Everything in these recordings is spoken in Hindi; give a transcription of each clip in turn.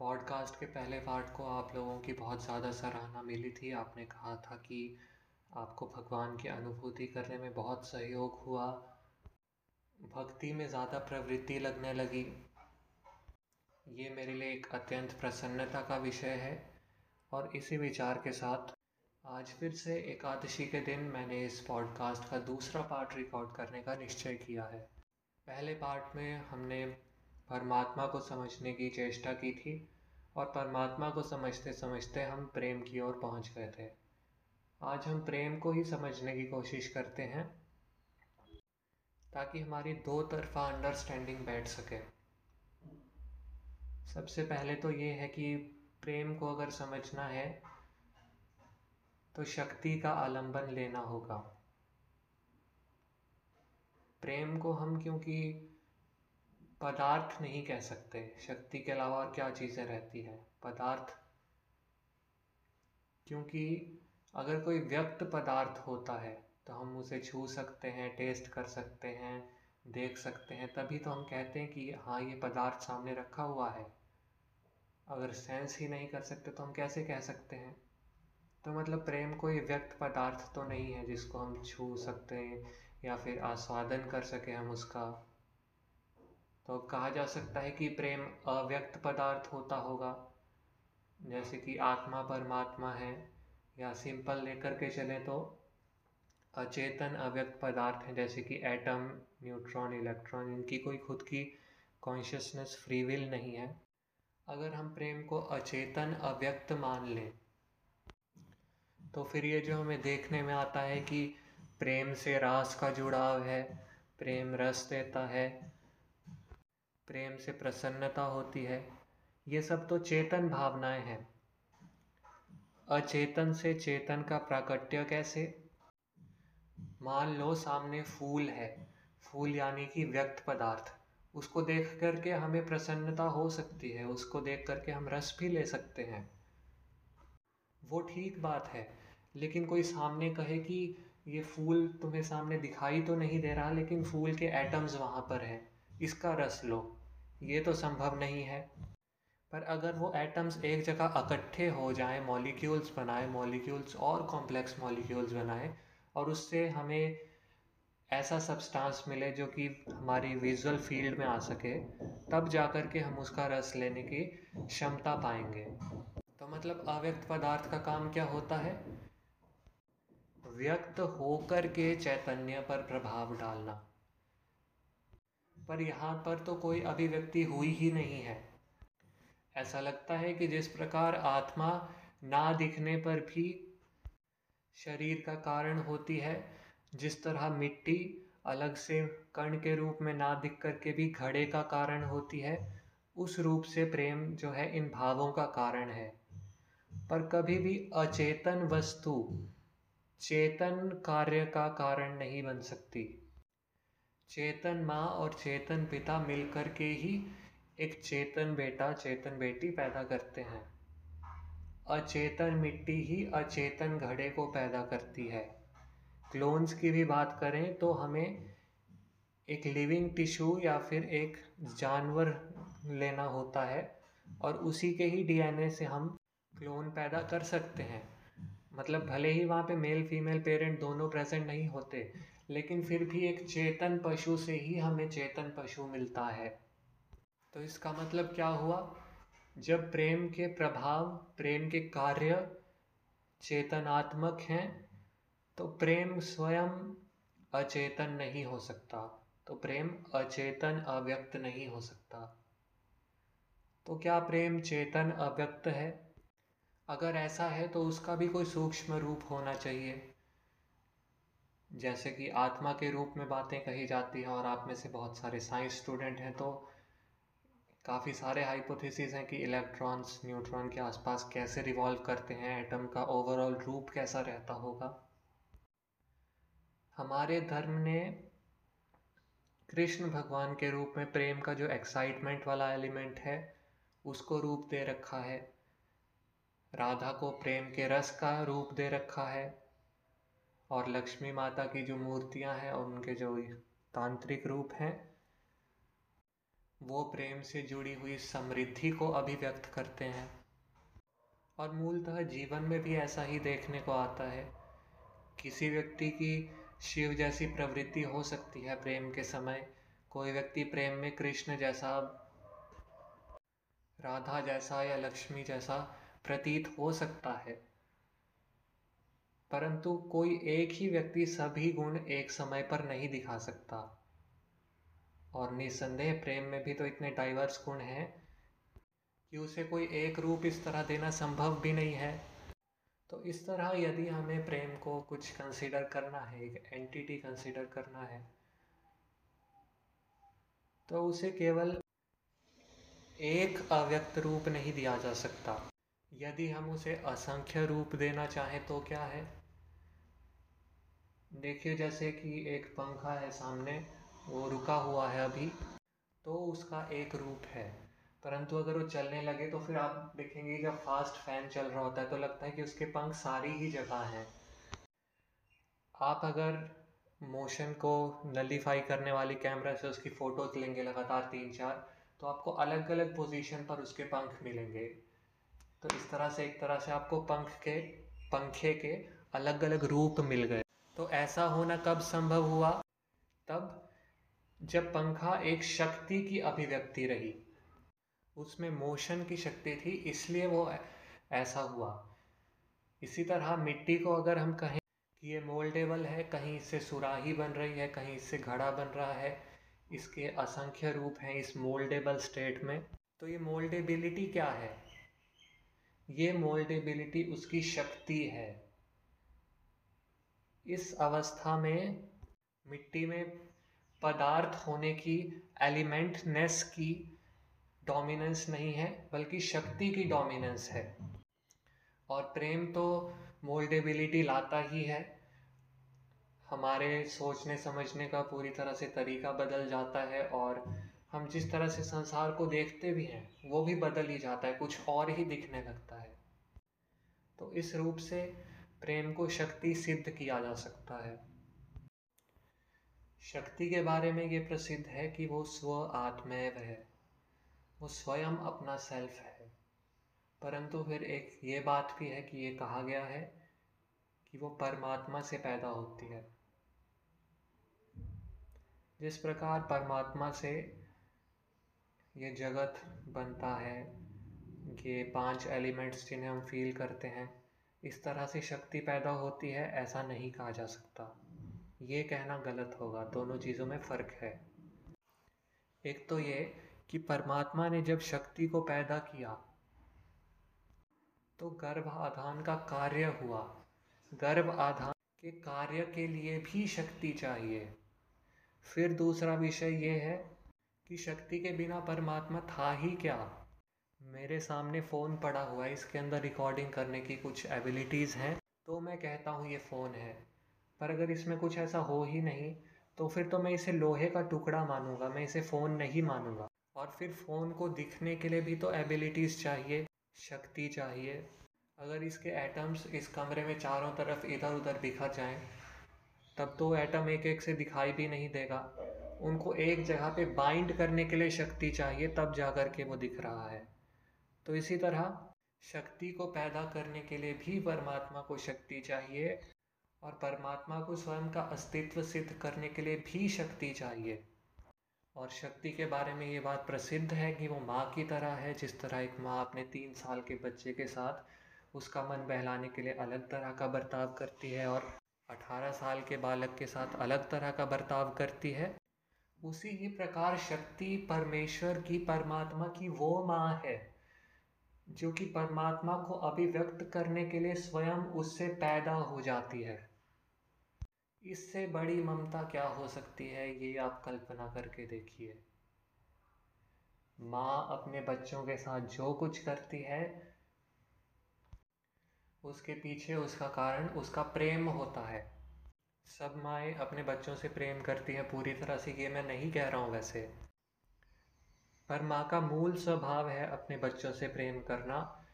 पॉडकास्ट के पहले पार्ट को आप लोगों की बहुत ज़्यादा सराहना मिली थी। आपने कहा था कि आपको भगवान की अनुभूति करने में बहुत सहयोग हुआ। भक्ति में ज़्यादा प्रवृत्ति लगने लगी। ये मेरे लिए एक अत्यंत प्रसन्नता का विषय है और इसी विचार के साथ आज फिर से एकादशी के दिन मैंने इस पॉडकास्ट का दूसरा पार्ट रिकॉर्ड करने का निश्चय किया है। पहले पार्ट में हमने परमात्मा को समझने की चेष्टा की थी और परमात्मा को समझते समझते हम प्रेम की ओर पहुँच गए थे। आज हम प्रेम को ही समझने की कोशिश करते हैं ताकि हमारी दो तरफा अंडरस्टैंडिंग बैठ सके। सबसे पहले तो ये है कि प्रेम को अगर समझना है तो शक्ति का आलंबन लेना होगा। प्रेम को हम क्योंकि पदार्थ नहीं कह सकते। शक्ति के अलावा क्या चीज़ें रहती है? पदार्थ। क्योंकि अगर कोई व्यक्त पदार्थ होता है तो हम उसे छू सकते हैं टेस्ट कर सकते हैं, देख सकते हैं। तभी तो हम कहते हैं कि हाँ ये पदार्थ सामने रखा हुआ है। अगर सेंस ही नहीं कर सकते तो हम कैसे कह सकते हैं? तो मतलब प्रेम कोई व्यक्त पदार्थ तो नहीं है जिसको हम छू सकते हैं, या फिर आस्वादन कर सकें हम उसका। तो कहा जा सकता है कि प्रेम अव्यक्त पदार्थ होता होगा। जैसे कि आत्मा परमात्मा है, या सिंपल लेकर के चले तो अचेतन अव्यक्त पदार्थ हैं, जैसे कि एटम, न्यूट्रॉन, इलेक्ट्रॉन, इनकी कोई खुद की कॉन्शियसनेस फ्री विल नहीं है। अगर हम प्रेम को अचेतन अव्यक्त मान लें तो फिर ये जो हमें देखने में आता है कि प्रेम से रास का जुड़ाव है, प्रेम रस देता है प्रेम से प्रसन्नता होती है। ये सब तो चेतन भावनाएँ हैं। अचेतन से चेतन का प्राकट्य कैसे? मान लो सामने फूल है। फूल यानी कि व्यक्त पदार्थ। उसको देख करके हमें प्रसन्नता हो सकती है। उसको देख करके हम रस भी ले सकते हैं। वो ठीक बात है। लेकिन कोई सामने कहे कि ये फूल तुम्हें सामने दिखाई तो नहीं दे रहा, लेकिन फूल के एटम्स वहाँ पर हैं। इसका रस लो। ये तो संभव नहीं है। पर अगर वो एटम्स एक जगह इकट्ठे हो जाएँ, मॉलिक्यूल्स बनाए, मॉलिक्यूल्स और कॉम्प्लेक्स मॉलिक्यूल्स बनाए, और उससे हमें ऐसा सब्सटेंस मिले जो कि हमारी विजुअल फ़ील्ड में आ सके, तब जा कर के हम उसका रस लेने की क्षमता पाएँगे। तो मतलब अव्यक्त पदार्थ का काम क्या होता है? व्यक्त होकर के चैतन्य पर प्रभाव डालना। पर यहाँ पर तो कोई अभिव्यक्ति हुई ही नहीं है। ऐसा लगता है कि जिस प्रकार आत्मा ना दिखने पर भी शरीर का कारण होती है, जिस तरह मिट्टी अलग से कण के रूप में ना दिख करके भी घड़े का कारण होती है, उस रूप से प्रेम जो है इन भावों का कारण है। पर कभी भी अचेतन वस्तु चेतन कार्य का कारण नहीं बन सकती। चेतन माँ और चेतन पिता मिलकर के ही एक चेतन बेटा, चेतन बेटी पैदा करते हैं। अचेतन मिट्टी ही अचेतन घड़े को पैदा करती है। क्लोन्स की भी बात करें तो हमें एक लिविंग टिश्यू या फिर एक जानवर लेना होता है और उसी के ही डीएनए से हम क्लोन पैदा कर सकते हैं। मतलब भले ही वहाँ पे मेल, फीमेल, पेरेंट दोनों प्रेजेंट नहीं होते लेकिन फिर भी एक चेतन पशु से ही हमें चेतन पशु मिलता है। तो इसका मतलब क्या हुआ? जब प्रेम के प्रभाव, प्रेम के कार्य चेतनात्मक हैं तो प्रेम स्वयं अचेतन नहीं हो सकता। तो प्रेम अचेतन अव्यक्त नहीं हो सकता। तो क्या प्रेम चेतन अव्यक्त है? अगर ऐसा है तो उसका भी कोई सूक्ष्म रूप होना चाहिए। जैसे कि आत्मा के रूप में बातें कही जाती हैं और आप में से बहुत सारे साइंस स्टूडेंट हैं तो काफ़ी सारे हाइपोथेसिस हैं कि इलेक्ट्रॉन्स न्यूट्रॉन के आसपास कैसे रिवॉल्व करते हैं एटम का ओवरऑल रूप कैसा रहता होगा। हमारे धर्म ने कृष्ण भगवान के रूप में प्रेम का जो एक्साइटमेंट वाला एलिमेंट है, उसको रूप दे रखा है। राधा को प्रेम के रस का रूप दे रखा है। और लक्ष्मी माता की जो मूर्तियाँ हैं और उनके जो तांत्रिक रूप हैं, वो प्रेम से जुड़ी हुई समृद्धि को अभिव्यक्त करते हैं। और मूलतः जीवन में भी ऐसा ही देखने को आता है। किसी व्यक्ति की शिव जैसी प्रवृत्ति हो सकती है प्रेम के समय। कोई व्यक्ति प्रेम में कृष्ण जैसा, राधा जैसा या लक्ष्मी जैसा प्रतीत हो सकता है। परंतु कोई एक ही व्यक्ति सभी गुण एक समय पर नहीं दिखा सकता। और निसंदेह प्रेम में भी तो इतने डाइवर्स गुण हैं कि उसे कोई एक रूप इस तरह देना संभव भी नहीं है। तो इस तरह यदि हमें प्रेम को कुछ कंसिडर करना है, एक एंटिटी कंसिडर करना है तो उसे केवल एक अव्यक्त रूप नहीं दिया जा सकता। यदि हम उसे असंख्य रूप देना चाहें तो क्या है? देखिए, जैसे कि एक पंखा है सामने, वो रुका हुआ है अभी तो उसका एक रूप है। परंतु अगर वो चलने लगे तो फिर आप देखेंगे जब फास्ट फ़ैन चल रहा होता है तो लगता है कि उसके पंख सारी ही जगह हैं। आप अगर मोशन को नलीफाई करने वाली कैमरा से उसकी फ़ोटोज लेंगे लगातार तीन चार तो आपको अलग अलग पोजीशन पर उसके पंख मिलेंगे। तो इस तरह से, एक तरह से आपको पंख के, पंखे के अलग अलग रूप मिल गए। तो ऐसा होना कब संभव हुआ? तब जब पंखा एक शक्ति की अभिव्यक्ति रही। उसमें मोशन की शक्ति थी, इसलिए वो ऐसा हुआ। इसी तरह मिट्टी को अगर हम कहें कि ये मोल्डेबल है, कहीं इससे सुराही बन रही है, कहीं इससे घड़ा बन रहा है, इसके असंख्य रूप हैं इस मोल्डेबल स्टेट में तो ये मोल्डेबिलिटी क्या है? ये मोल्डेबिलिटी उसकी शक्ति है। इस अवस्था में, मिट्टी में पदार्थ होने की एलिमेंटनेस की डोमिनेंस नहीं है, बल्कि शक्ति की डोमिनेंस है। और प्रेम तो मोल्डेबिलिटी लाता ही है। हमारे सोचने समझने का पूरी तरह से तरीका बदल जाता है और हम जिस तरह से संसार को देखते भी हैं, वो भी बदल ही जाता है, कुछ और ही दिखने लगता है। तो इस रूप से प्रेम को शक्ति सिद्ध किया जा सकता है। शक्ति के बारे में ये प्रसिद्ध है कि वो स्व आत्मैव है। वो स्वयं अपना सेल्फ है। परंतु फिर एक ये बात भी है कि ये कहा गया है कि वो परमात्मा से पैदा होती है। जिस प्रकार परमात्मा से ये जगत बनता है, ये पाँच एलिमेंट्स जिन्हें हम फील करते हैं इस तरह से शक्ति पैदा होती है, ऐसा नहीं कहा जा सकता। ये कहना गलत होगा, दोनों चीज़ों में फ़र्क है। एक तो ये कि परमात्मा ने जब शक्ति को पैदा किया तो गर्भ आधान का कार्य हुआ। गर्भ आधान के कार्य के लिए भी शक्ति चाहिए। फिर दूसरा विषय ये है कि शक्ति के बिना परमात्मा था ही क्या? मेरे सामने फ़ोन पड़ा हुआ है, इसके अंदर रिकॉर्डिंग करने की कुछ एबिलिटीज़ हैं तो मैं कहता हूँ ये फ़ोन है। पर अगर इसमें कुछ ऐसा हो ही नहीं तो फिर तो मैं इसे लोहे का टुकड़ा मानूँगा, मैं इसे फ़ोन नहीं मानूँगा। और फिर फ़ोन को दिखने के लिए भी तो एबिलिटीज़ चाहिए, शक्ति चाहिए। अगर इसके एटम्स इस कमरे में चारों तरफ़ इधर उधर बिखर जाएँ, तब तो एटम एक एक से दिखाई भी नहीं देगा। उनको एक जगह पे बाइंड करने के लिए शक्ति चाहिए, तब जा कर के वो दिख रहा है। तो इसी तरह शक्ति को पैदा करने के लिए भी परमात्मा को शक्ति चाहिए और परमात्मा को स्वयं का अस्तित्व सिद्ध करने के लिए भी शक्ति चाहिए। और शक्ति के बारे में ये बात प्रसिद्ध है कि वो माँ की तरह है, जिस तरह एक माँ अपने तीन साल के बच्चे के साथ उसका मन बहलाने के लिए अलग तरह का बर्ताव करती है और अठारह साल के बालक के साथ अलग तरह का बर्ताव करती है, उसी ही प्रकार शक्ति परमेश्वर की, परमात्मा की वो माँ है। जो कि परमात्मा को अभिव्यक्त करने के लिए स्वयं उससे पैदा हो जाती है। इससे बड़ी ममता क्या हो सकती है, ये आप कल्पना करके देखिए। माँ अपने बच्चों के साथ जो कुछ करती है, उसके पीछे उसका कारण, उसका प्रेम होता है। सब माएँ अपने बच्चों से प्रेम करती हैं, पूरी तरह से, ये मैं नहीं कह रहा हूँ वैसे। पर माँ का मूल स्वभाव है अपने बच्चों से प्रेम करना।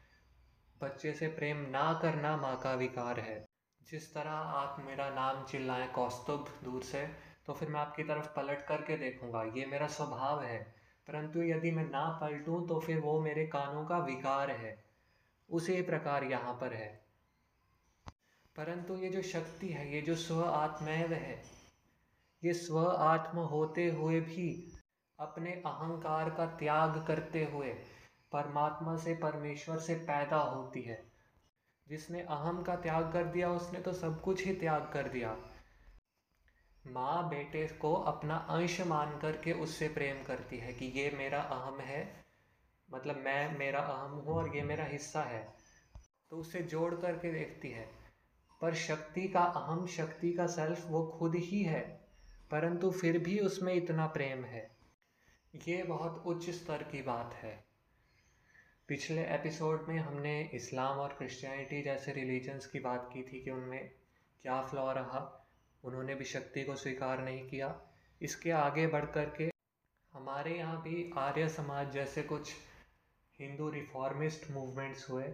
बच्चे से प्रेम ना करना माँ का विकार है। जिस तरह आप मेरा नाम चिल्लाएँ कौस्तुभ दूर से तो फिर मैं आपकी तरफ़ पलट करके देखूँगा। ये मेरा स्वभाव है। परंतु यदि मैं ना पलटूं तो फिर वो मेरे कानों का विकार है। उसी प्रकार यहाँ पर है। परंतु ये जो शक्ति है, ये जो स्व आत्मैव है, ये स्व आत्म होते हुए भी अपने अहंकार का त्याग करते हुए परमात्मा से परमेश्वर से पैदा होती है। जिसने अहम का त्याग कर दिया, उसने तो सब कुछ ही त्याग कर दिया। माँ बेटे को अपना अंश मान करके उससे प्रेम करती है कि ये मेरा अहम है मतलब मैं मेरा अहम हूँ और ये मेरा हिस्सा है। तो उससे जोड़ करके देखती है, पर शक्ति का अहम, शक्ति का सेल्फ वो खुद ही है, परंतु फिर भी उसमें इतना प्रेम है। ये बहुत उच्च स्तर की बात है। पिछले एपिसोड में हमने इस्लाम और क्रिश्चियनिटी जैसे रिलीजन्स की बात की थी कि उनमें क्या फ्लॉ रहा, उन्होंने भी शक्ति को स्वीकार नहीं किया। इसके आगे बढ़ कर के हमारे यहाँ भी आर्य समाज जैसे कुछ हिंदू रिफॉर्मिस्ट मूवमेंट्स हुए।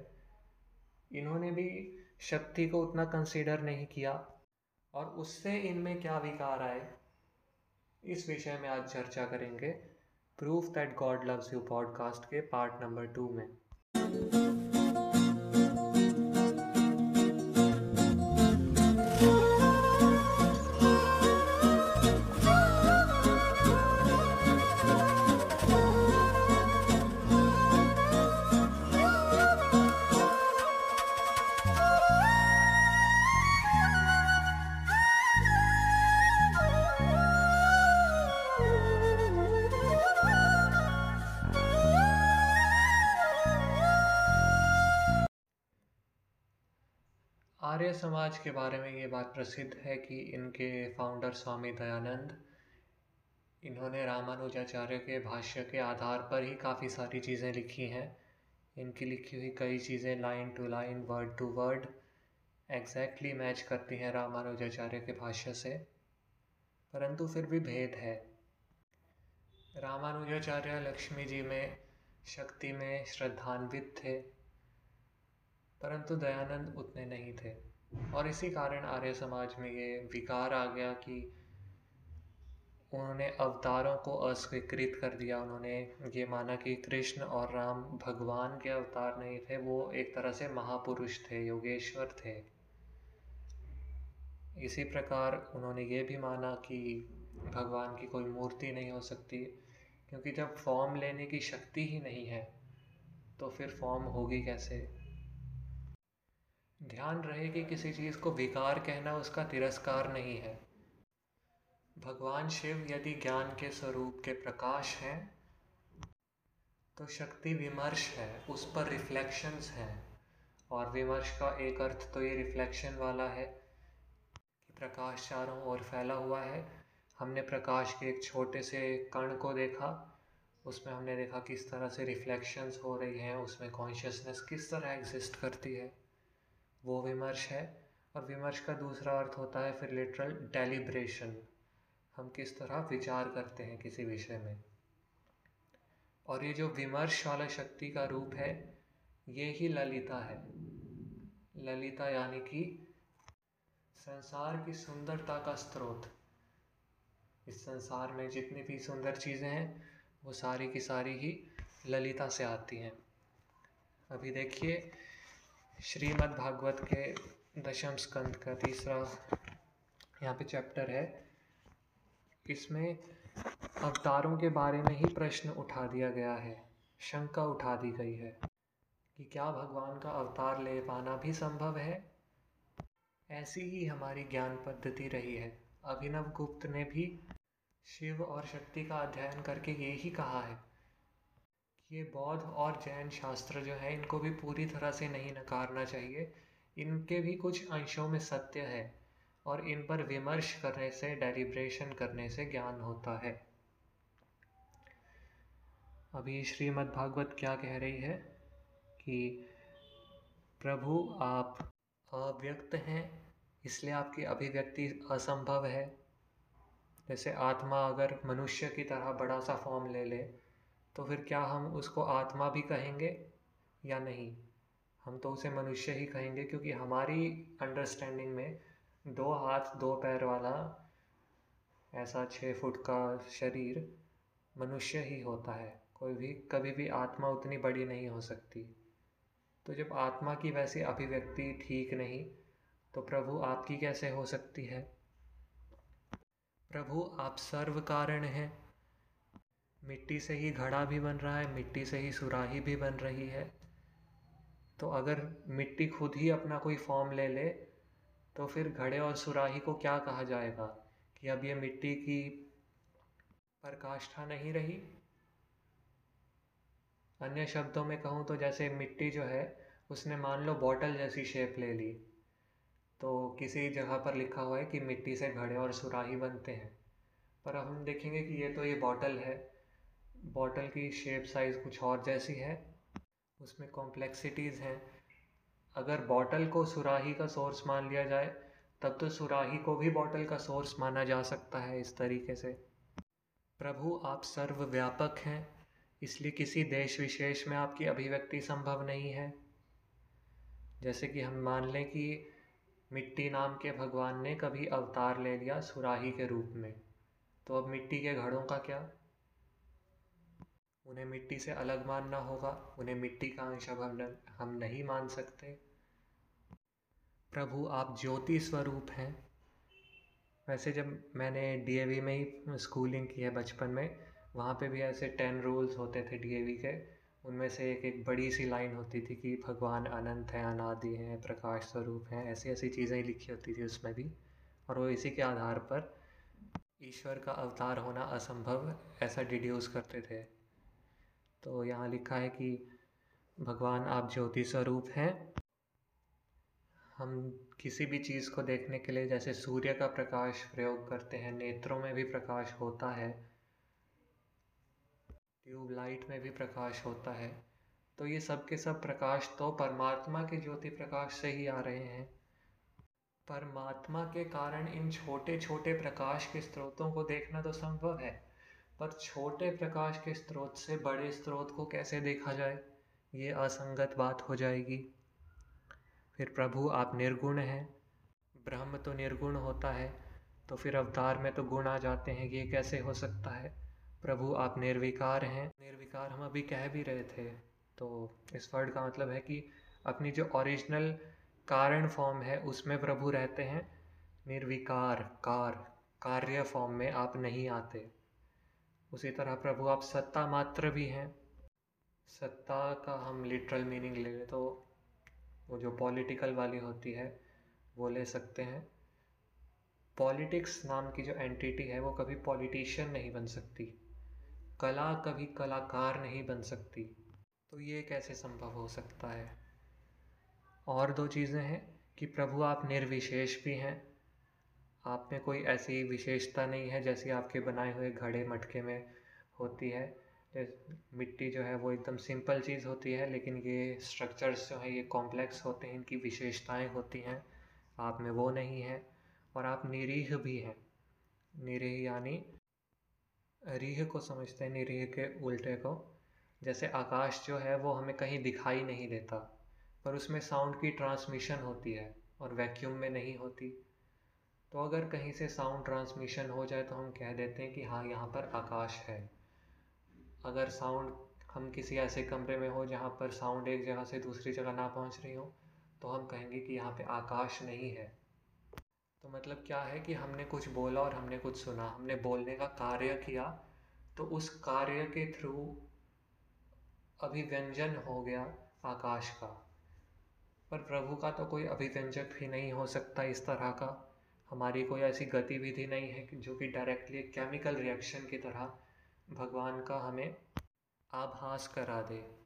इन्होंने भी शक्ति को उतना कंसीडर नहीं किया और उससे इनमें क्या विकार आए, इस विषय में आज चर्चा करेंगे। Proof that God loves you podcast के पार्ट नंबर टू में। आर्य समाज के बारे में ये बात प्रसिद्ध है कि इनके फाउंडर स्वामी दयानंद, इन्होंने रामानुजाचार्य के भाष्य के आधार पर ही काफ़ी सारी चीज़ें लिखी हैं। इनकी लिखी हुई कई चीज़ें line to line word to word exactly match करती हैं रामानुजाचार्य के भाष्य से। परंतु फिर भी भेद है। रामानुजाचार्य लक्ष्मी जी में शक्ति में श्रद्धान्वित थे। परंतु दयानंद उतने नहीं थे। और इसी कारण आर्य समाज में ये विकार आ गया कि उन्होंने अवतारों को अस्वीकृत कर दिया। उन्होंने ये माना कि कृष्ण और राम भगवान के अवतार नहीं थे, वो एक तरह से महापुरुष थे, योगेश्वर थे। इसी प्रकार उन्होंने ये भी माना कि भगवान की कोई मूर्ति नहीं हो सकती, क्योंकि जब फॉर्म लेने की शक्ति ही नहीं है तो फिर फॉर्म होगी कैसे? ध्यान रहे कि किसी चीज़ को विकार कहना उसका तिरस्कार नहीं है। भगवान शिव यदि ज्ञान के स्वरूप के प्रकाश हैं तो शक्ति विमर्श है, उस पर रिफ्लेक्शंस हैं। और विमर्श का एक अर्थ तो ये रिफ्लेक्शन वाला है कि प्रकाश चारों ओर फैला हुआ है। हमने प्रकाश के एक छोटे से कण को देखा, उसमें हमने देखा किस तरह से रिफ्लेक्शंस हो रही हैं, उसमें कॉन्शियसनेस किस तरह एग्जिस्ट करती है। वो विमर्श है और विमर्श का दूसरा अर्थ होता है फिर लिटरल डेलिब्रेशन हम किस तरह विचार करते हैं किसी विषय में? और ये जो विमर्श वाला शक्ति का रूप है, ये ही ललिता है। ललिता यानी कि संसार की सुंदरता का स्रोत। इस संसार में जितनी भी सुंदर चीज़ें हैं, वो सारी की सारी ही ललिता से आती हैं। अभी देखिए श्रीमद् भागवत के दशम स्कंद का तीसरा यहाँ पे चैप्टर है। इसमें अवतारों के बारे में ही प्रश्न उठा दिया गया है, शंका उठा दी गई है कि क्या भगवान का अवतार ले पाना भी संभव है? ऐसी ही हमारी ज्ञान पद्धति रही है। अभिनव गुप्त ने भी शिव और शक्ति का अध्ययन करके ये ही कहा है ये बौद्ध और जैन शास्त्र जो है, इनको भी पूरी तरह से नहीं नकारना चाहिए। इनके भी कुछ अंशों में सत्य है और इन पर विमर्श करने से डेलिब्रेशन करने से ज्ञान होता है। अभी श्रीमद् भागवत क्या कह रही है कि, प्रभु, आप अव्यक्त हैं, इसलिए आपकी अभिव्यक्ति असंभव है। जैसे आत्मा अगर मनुष्य की तरह बड़ा सा फॉर्म ले ले तो फिर क्या हम उसको आत्मा भी कहेंगे या नहीं? हम तो उसे मनुष्य ही कहेंगे क्योंकि हमारी अंडरस्टैंडिंग में दो हाथ, दो पैर वाला ऐसा छः फुट का शरीर मनुष्य ही होता है। कोई भी, कभी भी आत्मा उतनी बड़ी नहीं हो सकती। तो जब आत्मा की वैसी अभिव्यक्ति ठीक नहीं तो प्रभु आपकी कैसे हो सकती है? प्रभु आप सर्व कारण हैं। मिट्टी से ही घड़ा भी बन रहा है, मिट्टी से ही सुराही भी बन रही है। तो अगर मिट्टी खुद ही अपना कोई फॉर्म ले ले तो फिर घड़े और सुराही को क्या कहा जाएगा कि अब ये मिट्टी की प्रकाष्ठा नहीं रही? अन्य शब्दों में कहूँ तो जैसे मिट्टी जो है, उसने मान लो बॉटल जैसी शेप ले ली तो किसी जगह पर लिखा हुआ है कि मिट्टी से घड़े और सुराही बनते हैं। पर अब हम देखेंगे कि ये तो ये बॉटल है। बॉटल की शेप साइज़ कुछ और जैसी है, उसमें कॉम्प्लेक्सिटीज़ हैं। अगर बॉटल को सुराही का सोर्स मान लिया जाए, तब तो सुराही को भी बॉटल का सोर्स माना जा सकता है इस तरीके से। प्रभु, आप सर्वव्यापक हैं, इसलिए किसी देश विशेष में आपकी अभिव्यक्ति संभव नहीं है। जैसे कि हम मान लें कि मिट्टी नाम के भगवान ने कभी अवतार ले लिया सुराही के रूप में तो अब मिट्टी के घड़ों का क्या? उन्हें मिट्टी से अलग मानना होगा, उन्हें मिट्टी का अंश अब हम हम नहीं मान सकते। प्रभु, आप ज्योति स्वरूप हैं। वैसे जब मैंने डीएवी में ही स्कूलिंग की है बचपन में, वहाँ पे भी ऐसे टेन रूल्स होते थे डीएवी के। उनमें से एक एक बड़ी सी लाइन होती थी कि भगवान अनंत हैं, अनादि हैं, प्रकाश स्वरूप हैं, ऐसी ऐसी चीज़ें लिखी होती थी उसमें भी। और वो इसी के आधार पर ईश्वर का अवतार होना असंभव, ऐसा डिड्यूस करते थे। तो यहाँ लिखा है कि भगवान आप ज्योति स्वरूप हैं। हम किसी भी चीज़ को देखने के लिए जैसे सूर्य का प्रकाश प्रयोग करते हैं, नेत्रों में भी प्रकाश होता है, ट्यूबलाइट में भी प्रकाश होता है तो ये सब के सब प्रकाश तो परमात्मा के ज्योति प्रकाश से ही आ रहे हैं। परमात्मा के कारण इन छोटे छोटे प्रकाश के स्रोतों को देखना तो संभव है। पर छोटे प्रकाश के स्रोत से बड़े स्रोत को कैसे देखा जाए? ये असंगत बात हो जाएगी। फिर प्रभु, आप निर्गुण हैं। ब्रह्म तो निर्गुण होता है तो फिर अवतार में तो गुण आ जाते हैं, ये कैसे हो सकता है? प्रभु, आप निर्विकार हैं। निर्विकार हम अभी कह भी रहे थे। तो इस वर्ड का मतलब है कि अपनी जो ओरिजिनल कारण फॉर्म है, उसमें प्रभु रहते हैं। निर्विकार, कार, कार्य फॉर्म में आप नहीं आते। उसी तरह प्रभु, आप सत्ता मात्र भी हैं। सत्ता का हम लिटरल मीनिंग ले लें तो वो जो पॉलिटिकल वाली होती है, वो ले सकते हैं। पॉलिटिक्स नाम की जो एंटिटी है, वो कभी पॉलिटिशियन नहीं बन सकती। कला कभी कलाकार नहीं बन सकती। तो ये कैसे संभव हो सकता है? और दो चीज़ें हैं कि प्रभु, आप निर्विशेष भी हैं। आप में कोई ऐसी विशेषता नहीं है जैसी आपके बनाए हुए घड़े मटके में होती है? मिट्टी जो है वो एकदम सिंपल चीज़ होती है, लेकिन ये स्ट्रक्चर्स जो हैं, ये कॉम्प्लेक्स होते हैं, इनकी विशेषताएँ होती हैं। आप में वो नहीं है और आप निरीह भी हैं। निरीह यानी रीह को समझते हैं, निरीह के उल्टे को। जैसे आकाश जो है वो हमें कहीं दिखाई नहीं देता, पर उसमें साउंड की ट्रांसमिशन होती है और वैक्यूम में नहीं होती। तो अगर कहीं से साउंड ट्रांसमिशन हो जाए तो हम कह देते हैं कि हाँ यहाँ पर आकाश है। अगर साउंड हम किसी ऐसे कमरे में हो जहाँ पर साउंड एक जगह से दूसरी जगह ना पहुँच रही हो तो हम कहेंगे कि यहाँ पे आकाश नहीं है। तो मतलब क्या है कि हमने कुछ बोला और हमने कुछ सुना। हमने बोलने का कार्य किया तो उस कार्य के थ्रू अभिव्यंजन हो गया आकाश का। पर प्रभु का तो कोई अभिव्यंजक भी नहीं हो सकता इस तरह का। हमारी कोई ऐसी गतिविधि नहीं है जो कि डायरेक्टली केमिकल रिएक्शन की तरह भगवान का हमें आभास करा दे।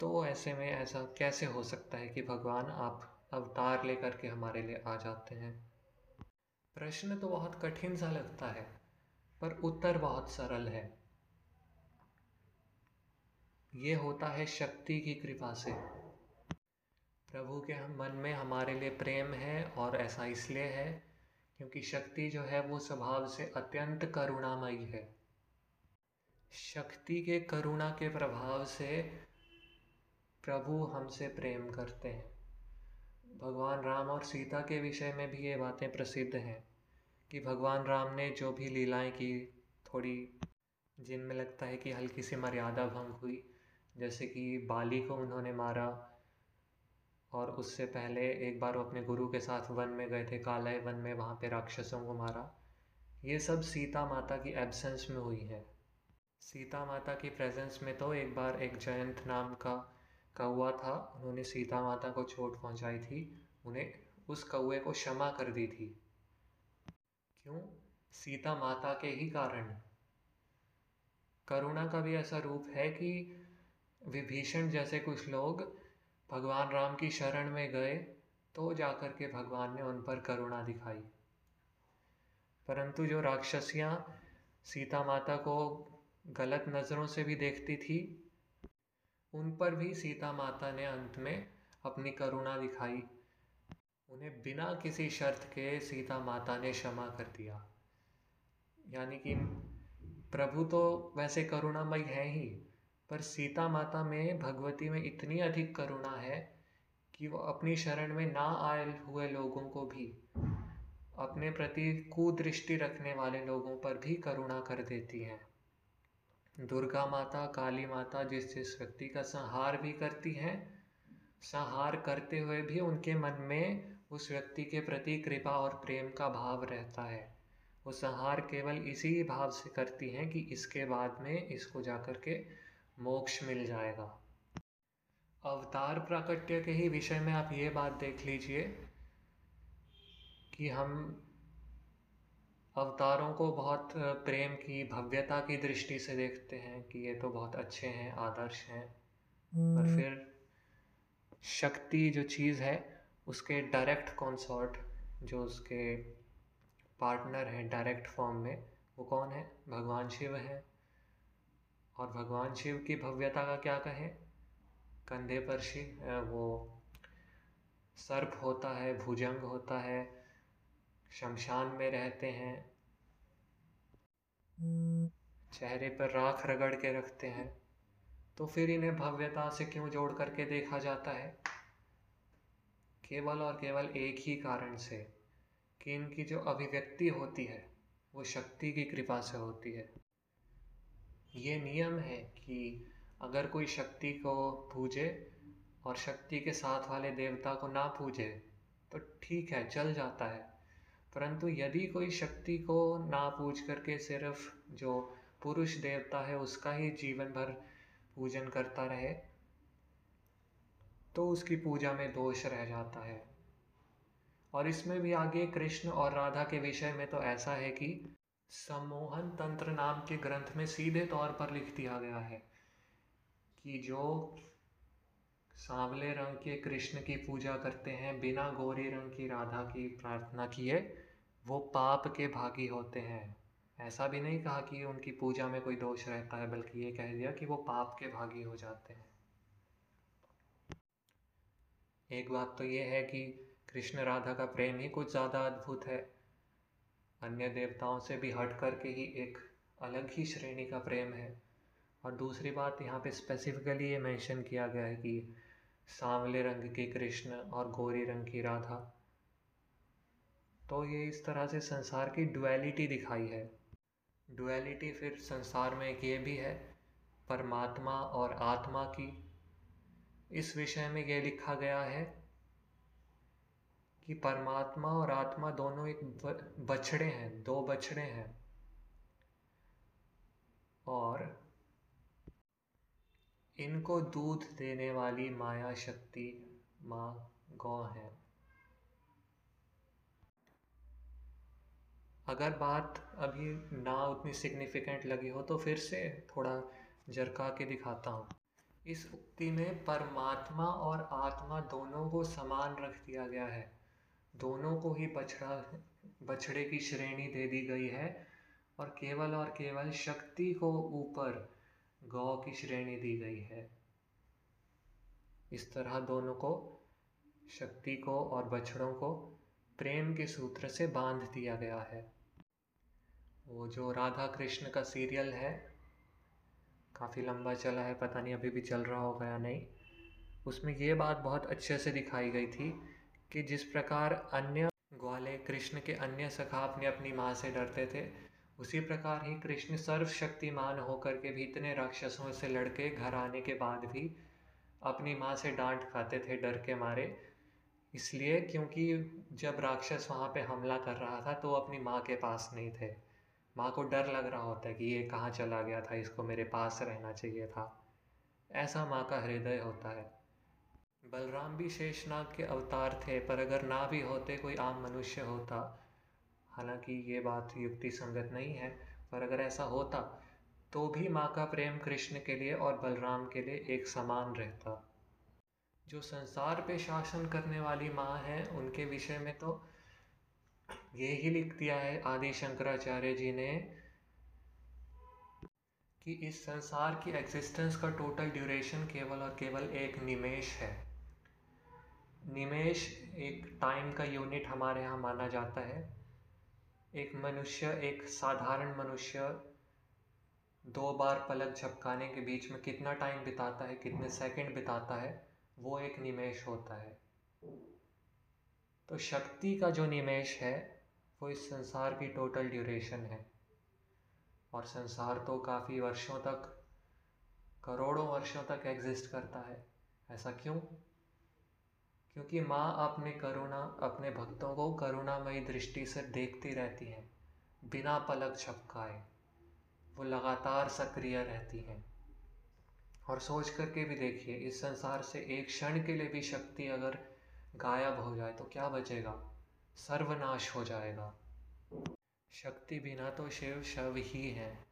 तो ऐसे में ऐसा कैसे हो सकता है कि भगवान आप अवतार लेकर के हमारे लिए आ जाते हैं? प्रश्न तो बहुत कठिन सा लगता है, पर उत्तर बहुत सरल है। ये होता है शक्ति की कृपा से। प्रभु के हम मन में हमारे लिए प्रेम है और ऐसा इसलिए है क्योंकि शक्ति जो है वो स्वभाव से अत्यंत करुणामयी है। शक्ति के करुणा के प्रभाव से प्रभु हमसे प्रेम करते हैं। भगवान राम और सीता के विषय में भी ये बातें प्रसिद्ध हैं कि भगवान राम ने जो भी लीलाएँ की, थोड़ी जिनमें लगता है कि हल्की सी मर्यादा भंग हुई, जैसे कि बाली को उन्होंने मारा और उससे पहले एक बार वो अपने गुरु के साथ वन में गए थे, कालय वन में, वहाँ पे राक्षसों को मारा। ये सब सीता माता की एब्सेंस में हुई है। सीता माता की प्रेजेंस में तो एक बार एक जयंत नाम का कौआ था, उन्होंने सीता माता को चोट पहुंचाई थी, उन्हें उस कौए को क्षमा कर दी थी। क्यों? सीता माता के ही कारण। करुणा का भी ऐसा रूप है कि विभीषण जैसे कुछ लोग भगवान राम की शरण में गए तो जाकर के भगवान ने उन पर करुणा दिखाई। परंतु जो राक्षसियाँ सीता माता को गलत नज़रों से भी देखती थी, उन पर भी सीता माता ने अंत में अपनी करुणा दिखाई। उन्हें बिना किसी शर्त के सीता माता ने क्षमा कर दिया। यानी कि प्रभु तो वैसे करुणामय है ही पर सीता माता में, भगवती में इतनी अधिक करुणा है कि वो अपनी शरण में ना आए हुए लोगों को भी, अपने प्रति कुदृष्टि रखने वाले लोगों पर भी करुणा कर देती हैं। दुर्गा माता, काली माता जिस जिस व्यक्ति का संहार भी करती हैं, संहार करते हुए भी उनके मन में उस व्यक्ति के प्रति कृपा और प्रेम का भाव रहता है। वो संहार केवल इसी भाव से करती हैं कि इसके बाद में इसको जाकर के मोक्ष मिल जाएगा। अवतार प्राकट्य के ही विषय में आप ये बात देख लीजिए कि हम अवतारों को बहुत प्रेम की भव्यता की दृष्टि से देखते हैं कि ये तो बहुत अच्छे हैं आदर्श हैं। पर हम्म। फिर शक्ति जो चीज़ है उसके डायरेक्ट कॉन्सॉर्ट जो उसके पार्टनर हैं डायरेक्ट फॉर्म में वो कौन है? भगवान शिव हैं। और भगवान शिव की भव्यता का क्या कहें? कंधे पर शिव वो सर्प होता है, भुजंग होता है, शमशान में रहते हैं। चेहरे पर राख रगड़ के रखते हैं। तो फिर इन्हें भव्यता से क्यों जोड़ करके देखा जाता है? केवल और केवल एक ही कारण से कि इनकी जो अभिव्यक्ति होती है, वो शक्ति की कृपा से होती है। ये नियम है कि अगर कोई शक्ति को पूजे और शक्ति के साथ वाले देवता को ना पूजे तो ठीक है, चल जाता है। परंतु यदि कोई शक्ति को ना पूज करके सिर्फ़ जो पुरुष देवता है, उसका ही जीवन भर पूजन करता रहे तो उसकी पूजा में दोष रह जाता है। और इसमें भी आगे कृष्ण और राधा के विषय में तो ऐसा है कि सम्मोहन तंत्र नाम के ग्रंथ में सीधे तौर पर लिख दिया गया है कि जो सांवले रंग के कृष्ण की पूजा करते हैं, बिना गोरी रंग की राधा की प्रार्थना किए, वो पाप के भागी होते हैं। ऐसा भी नहीं कहा कि उनकी पूजा में कोई दोष रहता है, बल्कि ये कह दिया कि वो पाप के भागी हो जाते हैं। एक बात तो ये है कि कृष्ण राधा का प्रेम ही कुछ ज़्यादा अद्भुत है। अन्य देवताओं से भी हट कर के ही एक अलग ही श्रेणी का प्रेम है। और दूसरी बात, यहाँ पे स्पेसिफिकली ये मेंशन किया गया है कि सांवले रंग के कृष्ण और गोरी रंग की राधा। तो ये इस तरह से संसार की डुअलिटी दिखाई है। डुअलिटी फिर संसार में एक ये भी है, परमात्मा और आत्मा की। इस विषय में यह लिखा गया है कि परमात्मा और आत्मा दोनों एक बछड़े हैं, दो बछड़े हैं। और इनको दूध देने वाली माया शक्ति माँ गौ है। अगर बात अभी ना उतनी सिग्निफिकेंट लगी हो तो फिर से थोड़ा जरका के दिखाता हूँ। इस उक्ति में परमात्मा और आत्मा दोनों को समान रख दिया गया है। दोनों को ही बछड़ा, बछड़े की श्रेणी दे दी गई है और केवल और केवल शक्ति को ऊपर गौ की श्रेणी दी गई है। इस तरह दोनों को, शक्ति को और बछड़ों को प्रेम के सूत्र से बाँध दिया गया है। वो जो राधा कृष्ण का सीरियल है, काफ़ी लंबा चला है, पता नहीं अभी भी चल रहा होगा या नहीं, उसमें ये बात बहुत अच्छे से दिखाई गई थी कि जिस प्रकार अन्य ग्वाले कृष्ण के अन्य सखा अपनी अपनी माँ से डरते थे, उसी प्रकार ही कृष्ण सर्वशक्तिमान होकर के भी इतने राक्षसों से लड़के घर आने के बाद भी अपनी माँ से डांट खाते थे, डर के मारे। इसलिए क्योंकि जब राक्षस वहाँ पे हमला कर रहा था तो अपनी माँ के पास नहीं थे। माँ को डर लग रहा होता है कि ये कहाँ चला गया था, इसको मेरे पास रहना चाहिए था। ऐसा माँ का हृदय होता है। बलराम भी शेषनाग के अवतार थे, पर अगर ना भी होते, कोई आम मनुष्य होता। हालाँकि ये बात युक्ति संगत नहीं है, पर अगर ऐसा होता तो भी माँ का प्रेम कृष्ण के लिए और बलराम के लिए एक समान रहता। जो संसार पे शासन करने वाली माँ है, उनके विषय में तो ये ही लिख दिया है आदि शंकराचार्य जी ने कि इस संसार की एग्जिस्टेंस का टोटल ड्यूरेशन केवल और केवल एक निमेश है। निमेश एक टाइम का यूनिट हमारे यहाँ माना जाता है। एक मनुष्य, एक साधारण मनुष्य दो बार पलक झपकाने के बीच में कितना टाइम बिताता है, कितने सेकंड बिताता है, वो एक निमेश होता है। तो शक्ति का जो निमेश है, वो इस संसार की टोटल ड्यूरेशन है। और संसार तो काफ़ी वर्षों तक, करोड़ों वर्षों तक एग्जिस्ट करता है। ऐसा क्यों? क्योंकि माँ अपने करुणा, अपने भक्तों को करुणामयी दृष्टि से देखती रहती हैं, बिना पलक झपकाए वो लगातार सक्रिय रहती हैं। और सोच करके भी देखिए, इस संसार से एक क्षण के लिए भी शक्ति अगर गायब हो जाए तो क्या बचेगा? सर्वनाश हो जाएगा। शक्ति बिना तो शिव शव ही है,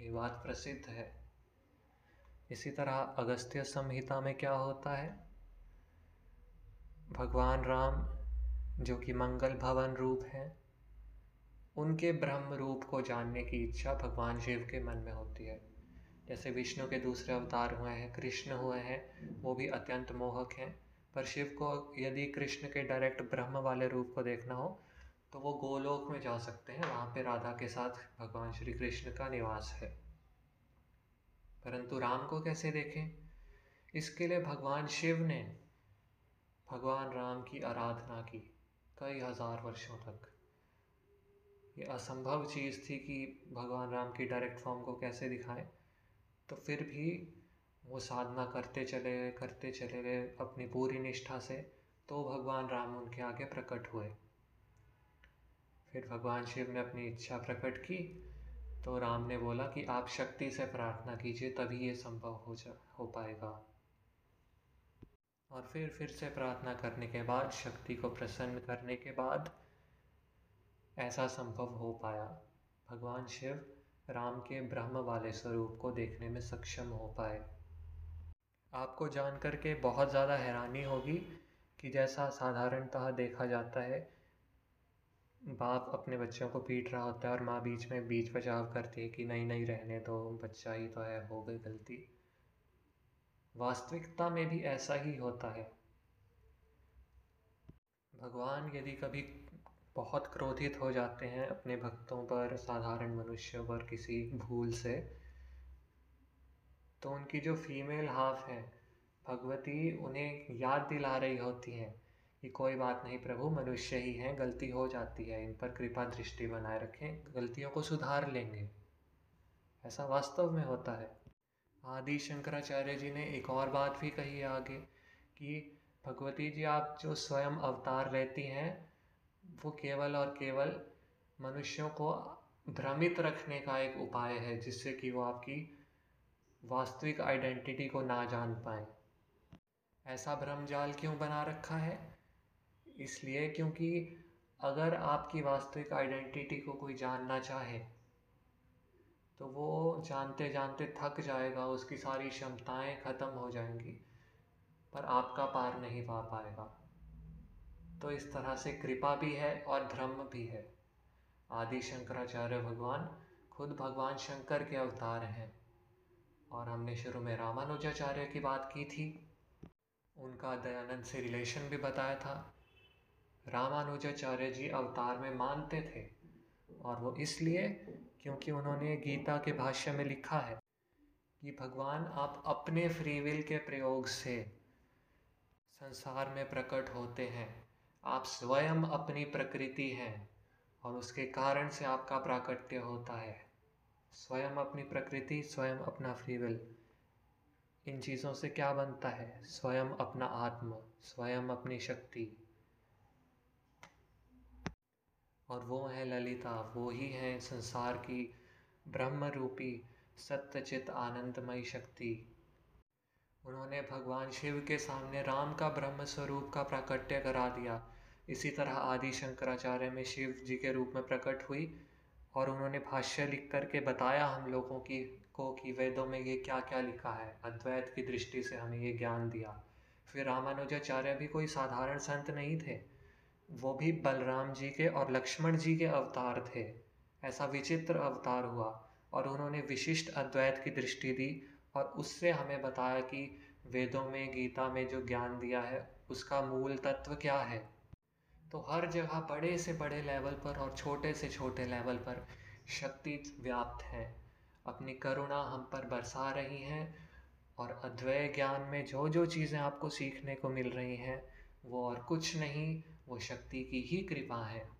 ये बात प्रसिद्ध है। इसी तरह अगस्त्य संहिता में क्या होता है? भगवान राम, जो कि मंगल भवन रूप हैं, उनके ब्रह्म रूप को जानने की इच्छा भगवान शिव के मन में होती है। जैसे विष्णु के दूसरे अवतार हुए हैं, कृष्ण हुए हैं, वो भी अत्यंत मोहक हैं। पर शिव को यदि कृष्ण के डायरेक्ट ब्रह्म वाले रूप को देखना हो तो वो गोलोक में जा सकते हैं। वहाँ पे राधा के साथ भगवान श्री कृष्ण का निवास है। परंतु राम को कैसे देखें? इसके लिए भगवान शिव ने भगवान राम की आराधना की कई हज़ार वर्षों तक। ये असंभव चीज़ थी कि भगवान राम की डायरेक्ट फॉर्म को कैसे दिखाएँ। तो फिर भी वो साधना करते चले गए करते चले गए अपनी पूरी निष्ठा से तो भगवान राम उनके आगे प्रकट हुए। फिर भगवान शिव ने अपनी इच्छा प्रकट की तो राम ने बोला कि आप शक्ति से प्रार्थना कीजिए, तभी ये संभव हो जा, हो पाएगा। और फिर फिर से प्रार्थना करने के बाद, शक्ति को प्रसन्न करने के बाद ऐसा संभव हो पाया। भगवान शिव राम के ब्रह्म वाले स्वरूप को देखने में सक्षम हो पाए। आपको जान कर के बहुत ज़्यादा हैरानी होगी कि जैसा साधारणतः देखा जाता है, बाप अपने बच्चों को पीट रहा होता है और माँ बीच में बीच बचाव करती है कि नहीं नहीं रहने दो, बच्चा ही तो है, हो गई गलती। वास्तविकता में भी ऐसा ही होता है। भगवान यदि कभी बहुत क्रोधित हो जाते हैं अपने भक्तों पर, साधारण मनुष्यों पर किसी भूल से तो उनकी जो फीमेल हाफ़ है, भगवती उन्हें याद दिला रही होती हैं कि कोई बात नहीं प्रभु, मनुष्य ही हैं, गलती हो जाती है। इन पर कृपा दृष्टि बनाए रखें, गलतियों को सुधार लेंगे। ऐसा वास्तव में होता है। आदि शंकराचार्य जी ने एक और बात भी कही है आगे, कि भगवती जी, आप जो स्वयं अवतार लेती हैं, वो केवल और केवल मनुष्यों को भ्रमित रखने का एक उपाय है, जिससे कि वो आपकी वास्तविक आइडेंटिटी को ना जान पाए। ऐसा भ्रमजाल क्यों बना रखा है? इसलिए क्योंकि अगर आपकी वास्तविक आइडेंटिटी को कोई जानना चाहे तो वो जानते जानते थक जाएगा, उसकी सारी क्षमताएँ ख़त्म हो जाएँगी, पर आपका पार नहीं पा पाएगा। तो इस तरह से कृपा भी है और धर्म भी है। आदि शंकराचार्य भगवान खुद भगवान शंकर के अवतार हैं। और हमने शुरू में रामानुजाचार्य की बात की थी। उनका दयानंद से रिलेशन भी बताया था। रामानुजाचार्य जी अवतार में मानते थे और वो इसलिए क्योंकि उन्होंने गीता के भाष्य में लिखा है कि भगवान, आप अपने फ्री विल के प्रयोग से संसार में प्रकट होते हैं। आप स्वयं अपनी प्रकृति हैं और उसके कारण से आपका प्राकट्य होता है। स्वयं अपनी प्रकृति, स्वयं अपना फ्री विल। इन चीज़ों से क्या बनता है? स्वयं अपना आत्मा, स्वयं अपनी शक्ति। और वो है ललिता, वो ही है संसार की ब्रह्म रूपी सत्यचित आनंदमयी शक्ति। उन्होंने भगवान शिव के सामने राम का ब्रह्म स्वरूप का प्राकट्य करा दिया। इसी तरह आदि शंकराचार्य में शिव जी के रूप में प्रकट हुई और उन्होंने भाष्य लिख करके बताया हम लोगों की, को कि वेदों में ये क्या क्या लिखा है। अद्वैत की दृष्टि से हमें ये ज्ञान दिया। फिर रामानुजाचार्य भी कोई साधारण संत नहीं थे। वो भी बलराम जी के और लक्ष्मण जी के अवतार थे। ऐसा विचित्र अवतार हुआ और उन्होंने विशिष्ट अद्वैत की दृष्टि दी और उससे हमें बताया कि वेदों में, गीता में जो ज्ञान दिया है, उसका मूल तत्व क्या है। तो हर जगह बड़े से बड़े लेवल पर और छोटे से छोटे लेवल पर शक्ति व्याप्त है। अपनी करुणा हम पर बरसा रही हैं और अद्वैय ज्ञान में जो जो चीज़ें आपको सीखने को मिल रही हैं, वो और कुछ नहीं वो शक्ति की ही कृपा है।